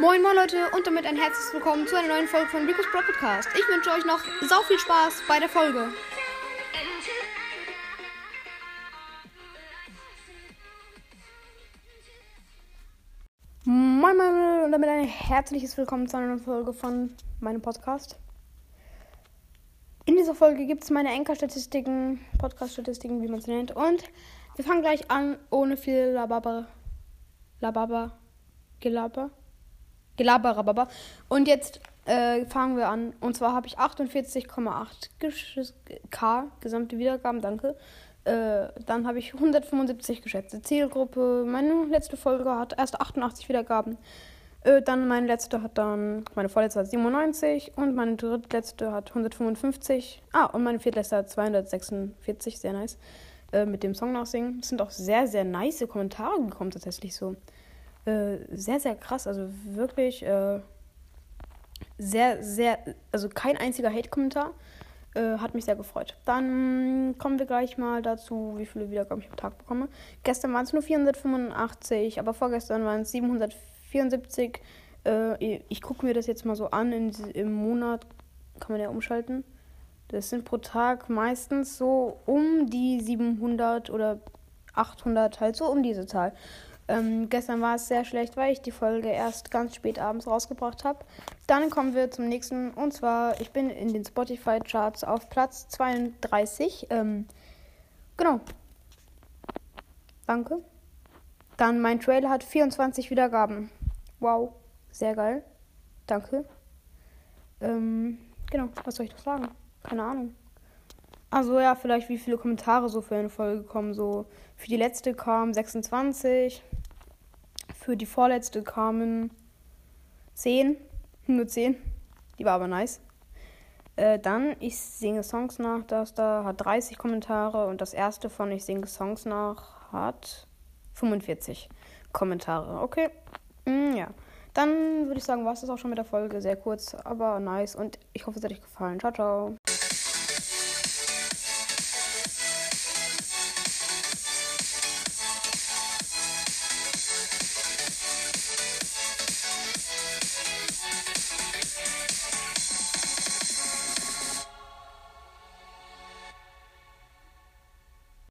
Moin moin Leute und damit ein herzliches Willkommen zu einer neuen Folge von Rico's Pro Podcast. Ich wünsche euch noch sau viel Spaß bei der Folge. Moin moin und damit ein herzliches Willkommen zu einer neuen Folge von meinem Podcast. In dieser Folge gibt es meine Enker-Statistiken, Podcast-Statistiken, wie man sie nennt. Und wir fangen gleich an, ohne viel Lababer. Lababer. Gelaber. Gelaber, Rababa. Und jetzt äh, fangen wir an. Und zwar habe ich 48,8 K gesamte Wiedergaben, danke. Äh, dann habe ich 175 geschätzte Zielgruppe. Meine letzte Folge hat erst 88 Wiedergaben. Äh, dann meine letzte hat dann, meine vorletzte hat 97 und meine drittletzte hat 155. Ah, und meine viertletzte hat 246, sehr nice. Äh, mit dem Song nachsingen. Es sind auch sehr, sehr nice Kommentare gekommen, tatsächlich so. Äh, sehr, sehr krass. Also wirklich äh, sehr, sehr, also kein einziger Hate-Kommentar. Äh, hat mich sehr gefreut. Dann kommen wir gleich mal dazu, wie viele Wiedergaben ich am Tag bekomme. Gestern waren es nur 485, aber vorgestern waren es 774. Äh, ich gucke mir das jetzt mal so an. In, Im Monat kann man ja umschalten. Das sind pro Tag meistens so um die 700 oder 800, halt so um diese Zahl. Ähm, gestern war es sehr schlecht, weil ich die Folge erst ganz spät abends rausgebracht habe. Dann kommen wir zum nächsten. Und zwar, ich bin in den Spotify-Charts auf Platz 32. Ähm, genau. Danke. Dann mein Trailer hat 24 Wiedergaben. Wow. Sehr geil. Danke. Ähm, genau. Was soll ich noch sagen? Keine Ahnung. Also ja, vielleicht wie viele Kommentare so für eine Folge kommen. So für die letzte kamen 26. Für die vorletzte kamen 10. Nur 10. Die war aber nice. Äh, dann, ich singe Songs nach, das da hat 30 Kommentare und das erste von Ich singe Songs nach hat 45 Kommentare. Okay. Mm, ja. Dann würde ich sagen, war es das auch schon mit der Folge. Sehr kurz, aber nice. Und ich hoffe, es hat euch gefallen. Ciao, ciao.